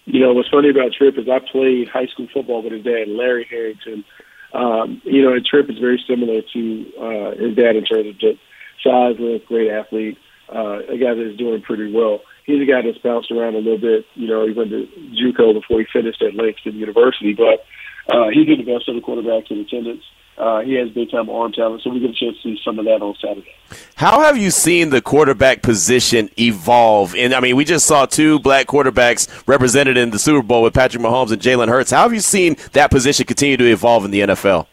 You know, what's funny about Trip is I played high school football with his dad, Larry Harrington. Um, you know, and Trip is very similar to uh, his dad in terms of just size, great athlete, uh, a guy that is doing pretty well he's a guy that's bounced around a little bit. You know, he went to JUCO before he finished at Langston University, but uh, he's been the best of the quarterbacks in attendance. Uh, he has big time arm talent, so we get a chance to see some of that on Saturday. How have you seen the quarterback position evolve? And I mean, we just saw two black quarterbacks represented in the Super Bowl with Patrick Mahomes and Jalen Hurts. How have you seen that position continue to evolve in the NFL?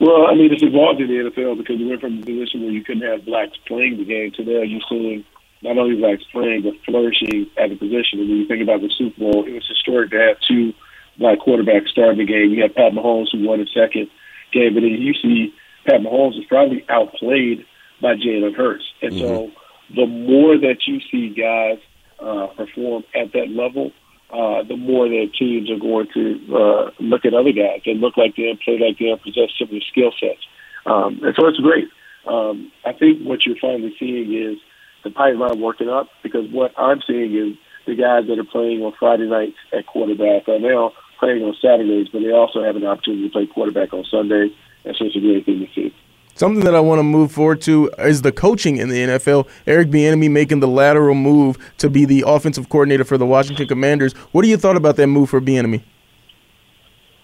Well, I mean, it's evolved in the NFL because we went from a position where you couldn't have blacks playing the game to now you're seeing not only blacks playing but flourishing at the position. And when you think about the Super Bowl, it was historic to have two black quarterbacks starting the game. You had Pat Mahomes who won his second game, but then you see Pat Mahomes is probably outplayed by Jalen Hurts. And mm-hmm. so the more that you see guys uh, perform at that level, uh, the more that teams are going to uh, look at other guys and look like them, play like them, possess similar skill sets. Um, and so it's great. Um, I think what you're finally seeing is the pipeline working up because what I'm seeing is the guys that are playing on Friday nights at quarterback are now playing on Saturdays, but they also have an opportunity to play quarterback on Sunday. That's just a great thing to see. Something that I want to move forward to is the coaching in the NFL. Eric Bieniemy making the lateral move to be the offensive coordinator for the Washington Commanders. What do you thought about that move for Bieniemy?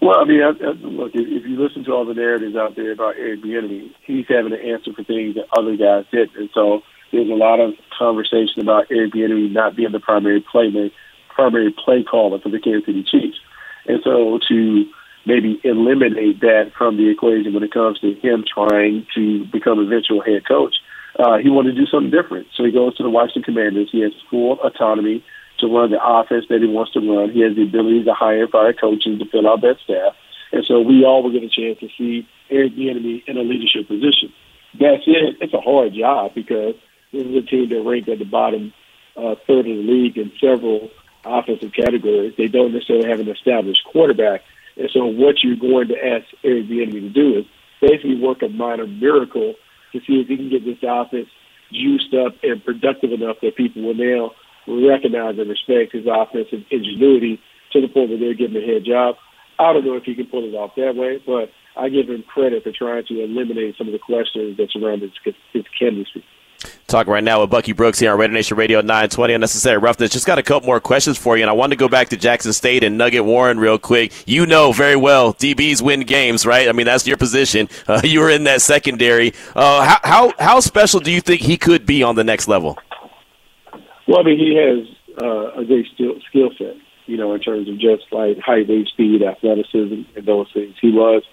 Well, I mean, I, I, look, if, if you listen to all the narratives out there about Eric Bieniemy, he's having to answer for things that other guys didn't, and so there's a lot of conversation about Eric Bieniemy not being the primary playmaker, primary play caller for the Kansas City Chiefs, and so to maybe eliminate that from the equation when it comes to him trying to become eventual head coach. Uh, he wanted to do something different. So he goes to the Washington Commanders. He has full autonomy to run the offense that he wants to run. He has the ability to hire and fire coaches to fill out that staff. And so we all will get a chance to see Eric Bieniemy in a leadership position. That's it. It's a hard job because this is a team that ranked at the bottom uh, third of the league in several offensive categories. They don't necessarily have an established quarterback. And so what you're going to ask Eric Bieniemy to do is basically work a minor miracle to see if he can get this offense juiced up and productive enough that people will now recognize and respect his offensive ingenuity to the point where they're giving a head job. I don't know if he can pull it off that way, but I give him credit for trying to eliminate some of the questions that surround his, his candidacy. Talking right now with Bucky Brooks here on Raider Nation Radio 920 Unnecessary Roughness. Just got a couple more questions for you, and I wanted to go back to Jackson State and Nugget Warren real quick. You know very well DBs win games, right? I mean, that's your position. Uh, you were in that secondary. Uh, how, how, how special do you think he could be on the next level? Well, I mean, he has uh, a great skill, skill set, you know, in terms of just like height, weight, speed, athleticism, and those things. He was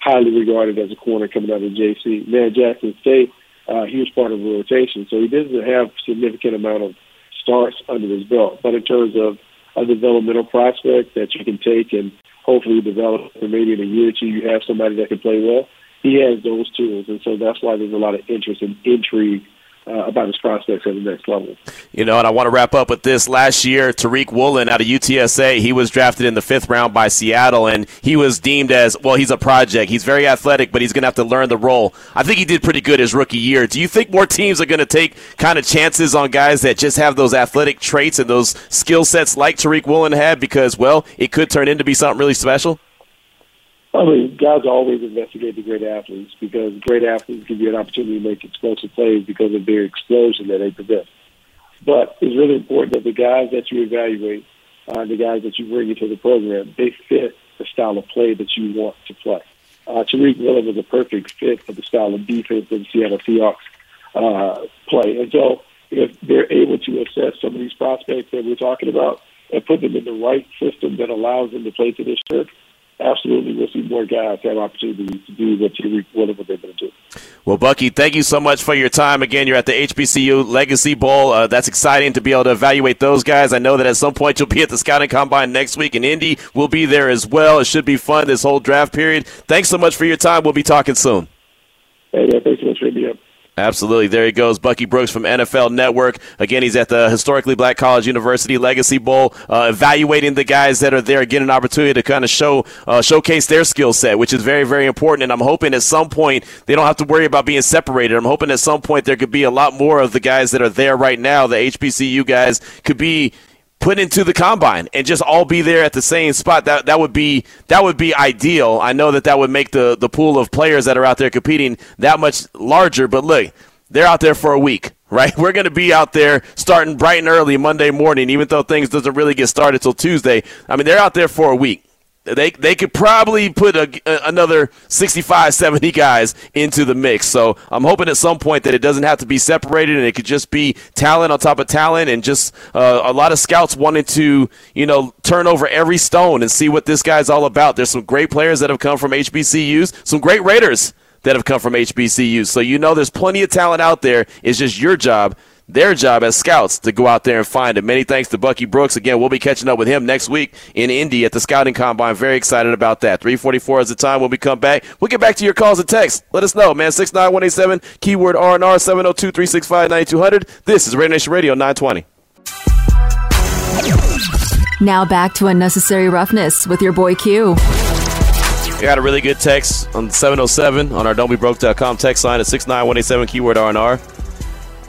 highly regarded as a corner coming out of JC. Man, Jackson State – uh, he was part of the rotation. So he doesn't have significant amount of starts under his belt. But in terms of a developmental prospect that you can take and hopefully develop, and maybe in a year or two you have somebody that can play well, he has those tools. And so that's why there's a lot of interest and intrigue uh, about his prospects at the next level. You know, and I want to wrap up with this. Last year, Tariq Woolen out of UTSA, he was drafted in the fifth round by Seattle, and he was deemed as well. He's a project. He's very athletic, but he's going to have to learn the role. I think he did pretty good his rookie year. Do you think more teams are going to take kind of chances on guys that just have those athletic traits and those skill sets like Tariq Woolen had? Because well, it could turn into be something really special. I mean, guys always investigate the great athletes because great athletes give you an opportunity to make explosive plays because of their explosion that they possess. But it's really important that the guys that you evaluate, uh, the guys that you bring into the program, they fit the style of play that you want to play. Uh, Tariq Miller was a perfect fit for the style of defense that the Seattle Seahawks uh, play. And so if they're able to assess some of these prospects that we're talking about and put them in the right system that allows them to play to their strengths, absolutely we'll see more guys have opportunities to do what Tariq Woolen was able to do. Well, Bucky, thank you so much for your time. Again, you're at the HBCU Legacy Bowl. Uh, that's exciting to be able to evaluate those guys. I know that at some point you'll be at the Scouting Combine next week in Indy. We'll be there as well. It should be fun this whole draft period. Thanks so much for your time. We'll be talking soon. Hey, yeah, thanks so much for me up. Absolutely. There he goes, Bucky Brooks from NFL Network. Again, he's at the Historically Black College University Legacy Bowl, uh, evaluating the guys that are there, getting an opportunity to kind of show uh, showcase their skill set, which is very, very important. And I'm hoping at some point they don't have to worry about being separated. I'm hoping at some point there could be a lot more of the guys that are there right now, the HBCU guys, could be put into the combine and just all be there at the same spot that that would be that would be ideal. I know that that would make the the pool of players that are out there competing that much larger but look they're out there for a week right? We're going to be out there starting bright and early monday morning even though things doesn't really get started till tuesday. I mean they're out there for a week they they could probably put a, a, another 65 70 guys into the mix. So i'm hoping at some point that it doesn't have to be separated and it could just be talent on top of talent and just uh, a lot of scouts wanted to you know turn over every stone and see what this guy's all about. There's some great players that have come from hbcus some great raiders that have come from hbcus so you know there's plenty of talent out there. It's just your job their job as scouts to go out there and find it. Many thanks to Bucky Brooks. Again, we'll be catching up with him next week in Indy at the Scouting Combine. Very excited about that. 344 is the time when we come back. We'll get back to your calls and texts. Let us know, man. 69187, keyword R&R, 702-365-9200. This is Raider Nation Radio 920. Now back to Unnecessary Roughness with your boy Q. We got a really good text on 707 on our don'tbebroke.com text line at 69187, keyword R&R.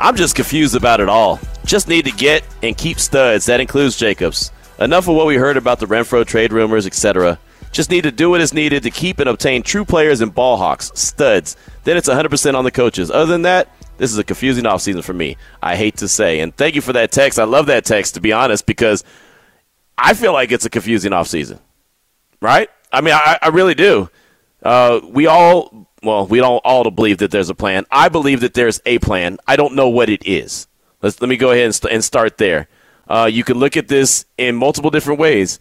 I'm just confused about it all. Just need to get and keep studs. That includes Jacobs. Enough of what we heard about the Renfrow trade rumors, etc. Just need to do what is needed to keep and obtain true players and ball hawks, studs. Then it's 100% on the coaches. Other than that, this is a confusing offseason for me. I hate to say. And thank you for that text. I love that text, to be honest, because I feel like it's a confusing offseason. Right? I mean, I, I really do. Uh, we all, well, we don't all believe that there's a plan. I believe that there's a plan. I don't know what it is. Let's let me go ahead and, st- and start there. Uh, you can look at this in multiple different ways.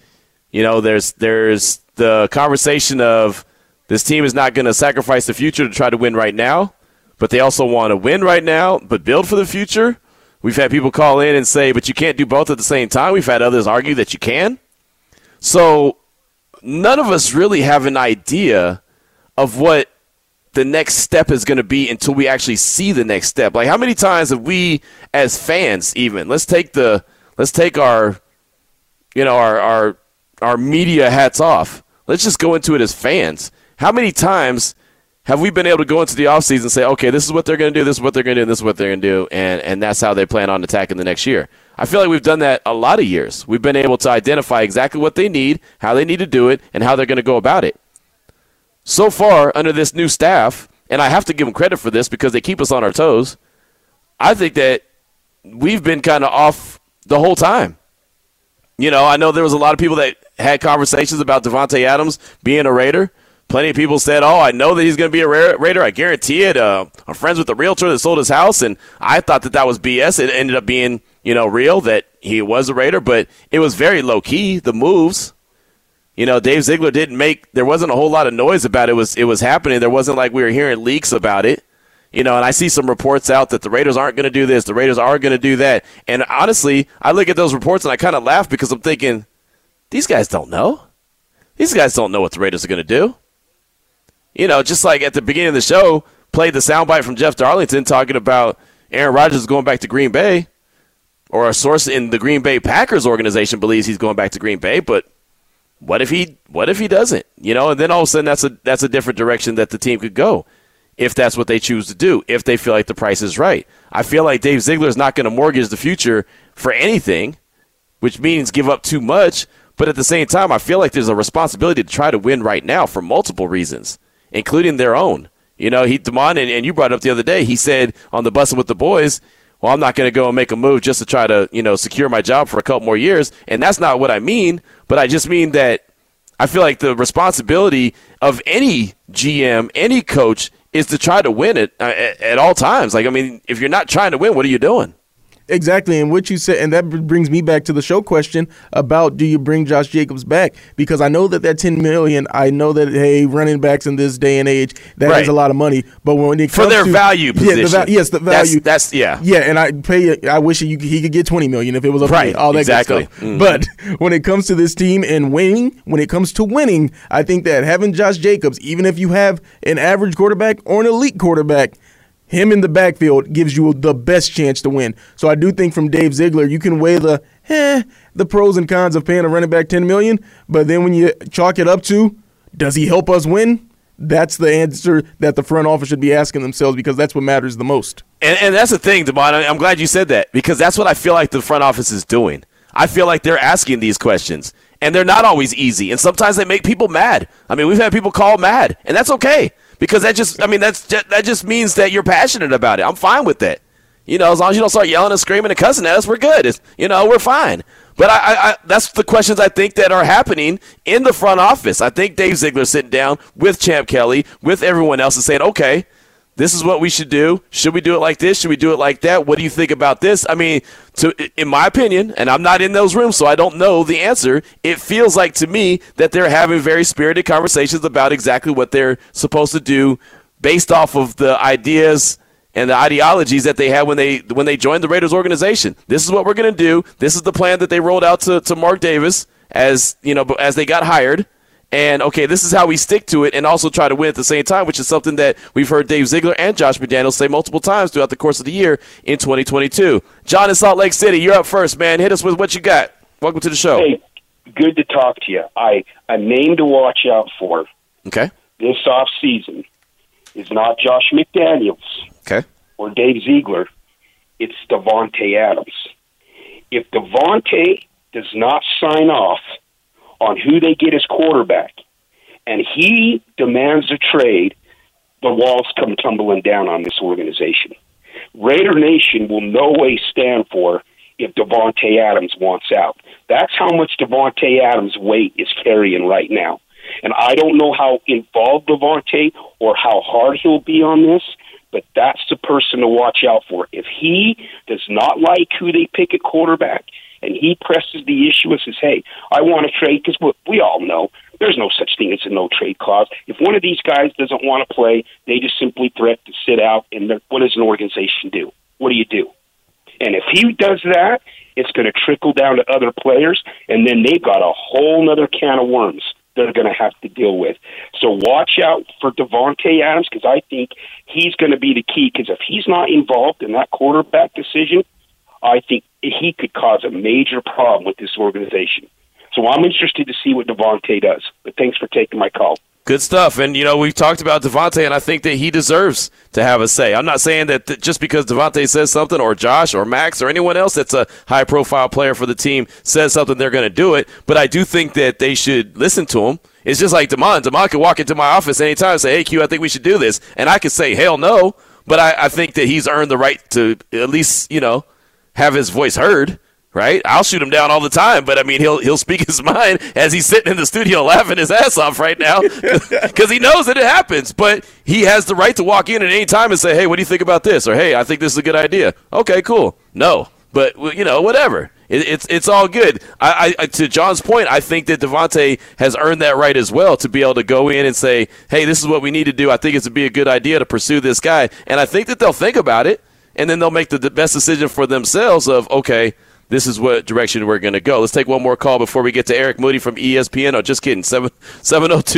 You know, there's there's the conversation of this team is not going to sacrifice the future to try to win right now, but they also want to win right now, but build for the future. We've had people call in and say, but you can't do both at the same time. We've had others argue that you can. So none of us really have an idea of what the next step is going to be until we actually see the next step. Like how many times have we as fans even let's take the let's take our you know our our our media hats off. Let's just go into it as fans. How many times have we been able to go into the offseason and say, okay, this is what they're going to do, this is what they're going to do, and this is what they're going to do, and, and that's how they plan on attacking the next year? I feel like we've done that a lot of years. We've been able to identify exactly what they need, how they need to do it, and how they're going to go about it. So far, under this new staff, and I have to give them credit for this because they keep us on our toes, I think that we've been kind of off the whole time. You know, I know there was a lot of people that had conversations about Davante Adams being a Raider. Plenty of people said, "Oh, I know that he's going to be a Raider. I guarantee it." Uh, I'm friends with the realtor that sold his house, and I thought that that was BS. It ended up being, you know, real that he was a Raider, but it was very low key. The moves, you know, Dave Ziegler didn't make. There wasn't a whole lot of noise about it. it was it was happening. There wasn't like we were hearing leaks about it. You know, and I see some reports out that the Raiders aren't going to do this, the Raiders are going to do that. And honestly, I look at those reports and I kind of laugh because I'm thinking, these guys don't know. These guys don't know what the Raiders are going to do. You know, just like at the beginning of the show, played the soundbite from Jeff Darlington talking about Aaron Rodgers going back to Green Bay, or a source in the Green Bay Packers organization believes he's going back to Green Bay, but what if he what if he doesn't? You know, and then all of a sudden that's a that's a different direction that the team could go if that's what they choose to do, if they feel like the price is right. I feel like Dave Ziegler is not going to mortgage the future for anything, which means give up too much. But at the same time, I feel like there's a responsibility to try to win right now for multiple reasons, including their own. You know, he Damon and, and you brought it up the other day. He said on the Bussin' With The Boys, "Well, I'm not going to go and make a move just to try to you know secure my job for a couple more years." And that's not what I mean. But I just mean that I feel like the responsibility of any GM, any coach, is to try to win it uh, at, at all times. Like, I mean, if you're not trying to win, what are you doing? Exactly, and what you said, and that brings me back to the show question about do you bring Josh Jacobs back? Because I know that that ten million, I know that hey, running backs in this day and age, that Right. is a lot of money. But when it comes For their to, value yeah, the position. yes, the value. that's- yeah. yeah, and I pay. I wish he, he could get twenty million if it was up to Right, all that exactly. Mhm. But when it comes to this team and winning, when it comes to winning, I think that having Josh Jacobs, even if you have an average quarterback or an elite quarterback, him in the backfield gives you the best chance to win. So I do think from Dave Ziegler, you can weigh the eh, the pros and cons of paying a running back ten million, but then when you chalk it up to, does he help us win? That's the answer that the front office should be asking themselves because that's what matters the most. And, and that's the thing, Devon. I'm glad you said that because that's what I feel like the front office is doing. I feel like they're asking these questions, and they're not always easy. And sometimes they make people mad. I mean, we've had people call mad, and that's okay because that just, I mean, that's ju- that just means that you're passionate about it. I'm fine with that. You know, as long as you don't start yelling and screaming and cussing at us, we're good. It's, you know, we're fine. But I, I, I, that's the questions I think that are happening in the front office. I think Dave Ziegler's sitting down with Champ Kelly, with everyone else, and saying, okay, this is what we should do. Should we do it like this? Should we do it like that? What do you think about this? I mean, to in my opinion, and I'm not in those rooms, so I don't know the answer. It feels like to me that they're having very spirited conversations about exactly what they're supposed to do based off of the ideas and the ideologies that they had when they when they joined the Raiders organization. This is what we're going to do. This is the plan that they rolled out to, to Mark Davis as you know as they got hired. And okay, this is how we stick to it and also try to win at the same time, which is something that we've heard Dave Ziegler and Josh McDaniels say multiple times throughout the course of the year in 2022. John in Salt Lake City, you're up first, man. Hit us with what you got. Welcome to the show. Hey, good to talk to you. I a name to watch out for Okay. this off season is not Josh McDaniels Okay. or Dave Ziegler. It's Davante Adams. If Davante does not sign off on who they get as quarterback, and he demands a trade, the walls come tumbling down on this organization. Raider Nation will no way stand for if Davante Adams wants out. That's how much Davante Adams' weight is carrying right now. And I don't know how involved Davante or how hard he'll be on this, but that's the person to watch out for. If he does not like who they pick at quarterback and he presses the issue and says, hey, I want to trade, because we all know there's no such thing as a no trade clause. If one of these guys doesn't want to play, they just simply threat to sit out. And what does an organization do? What do you do? And if he does that, it's going to trickle down to other players, and then they've got a whole other can of worms they're going to have to deal with. So watch out for Davante Adams because I think he's going to be the key. Because if he's not involved in that quarterback decision, I think he could cause a major problem with this organization. So I'm interested to see what Davante does. But thanks for taking my call. Good stuff. And, you know, we've talked about Davante, and I think that he deserves to have a say. I'm not saying that th- just because Davante says something, or Josh, or Max, or anyone else that's a high profile player for the team says something, they're going to do it. But I do think that they should listen to him. It's just like Demond. Demond can walk into my office anytime and say, hey, Q, I think we should do this. And I could say, hell no. But I, I think that he's earned the right to at least, you know, have his voice heard right? I'll shoot him down all the time, but I mean, he'll he'll speak his mind as he's sitting in the studio laughing his ass off right now because he knows that it happens. But he has the right to walk in at any time and say, "Hey, what do you think about this?" or "Hey, I think this is a good idea." Okay, cool. No, but you know, whatever. It, it's it's all good. I, I to John's point, I think that Davante has earned that right as well to be able to go in and say, "Hey, this is what we need to do. I think it's to be a good idea to pursue this guy," and I think that they'll think about it, and then they'll make the best decision for themselves. Of okay this is what direction we're going to go. Let's take one more call before we get to Eric Moody from ESPN. Oh, just kidding. 702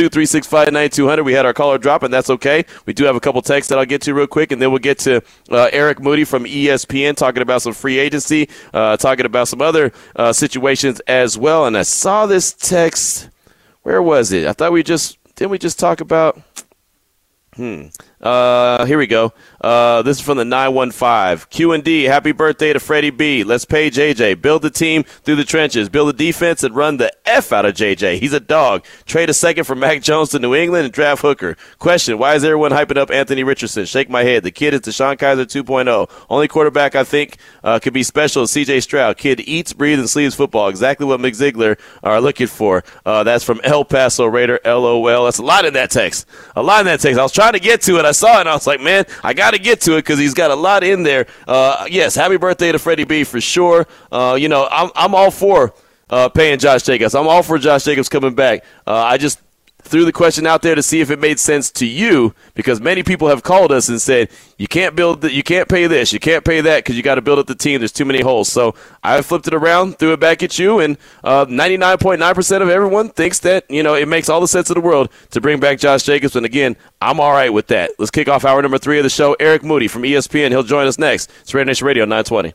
365 9200. We had our caller drop, and that's okay. We do have a couple texts that I'll get to real quick, and then we'll get to uh, Eric Moody from ESPN talking about some free agency, uh, talking about some other uh, situations as well. And I saw this text. Where was it? I thought we just didn't we just talk about. Hmm. Uh, here we go. Uh, this is from the 915. Q&D, happy birthday to Freddie B. Let's pay JJ. Build the team through the trenches. Build the defense and run the F out of JJ. He's a dog. Trade a second for Mac Jones to New England and draft Hooker. Question, why is everyone hyping up Anthony Richardson? Shake my head. The kid is DeShone Kizer 2.0. Only quarterback I think uh, could be special is CJ Stroud. Kid eats, breathes, and sleeps football. Exactly what Mick are looking for. Uh, that's from El Paso Raider, LOL. That's a lot in that text. A lot in that text. I was trying to get to it. I saw it and I was like, man, I got to get to it because he's got a lot in there. Uh, yes, happy birthday to Freddie B for sure. Uh, you know, I'm, I'm all for uh, paying Josh Jacobs. I'm all for Josh Jacobs coming back. Uh, I just threw the question out there to see if it made sense to you because many people have called us and said you can't build the, you can't pay this you can't pay that because you got to build up the team there's too many holes. So i flipped it around threw it back at you and uh, 99.9% of everyone thinks that you know it makes all the sense in the world to bring back josh jacobs. And again i'm all right with that. Let's kick off hour number three of the show. Eric moody from espn he'll join us next. It's Raider Nation radio 920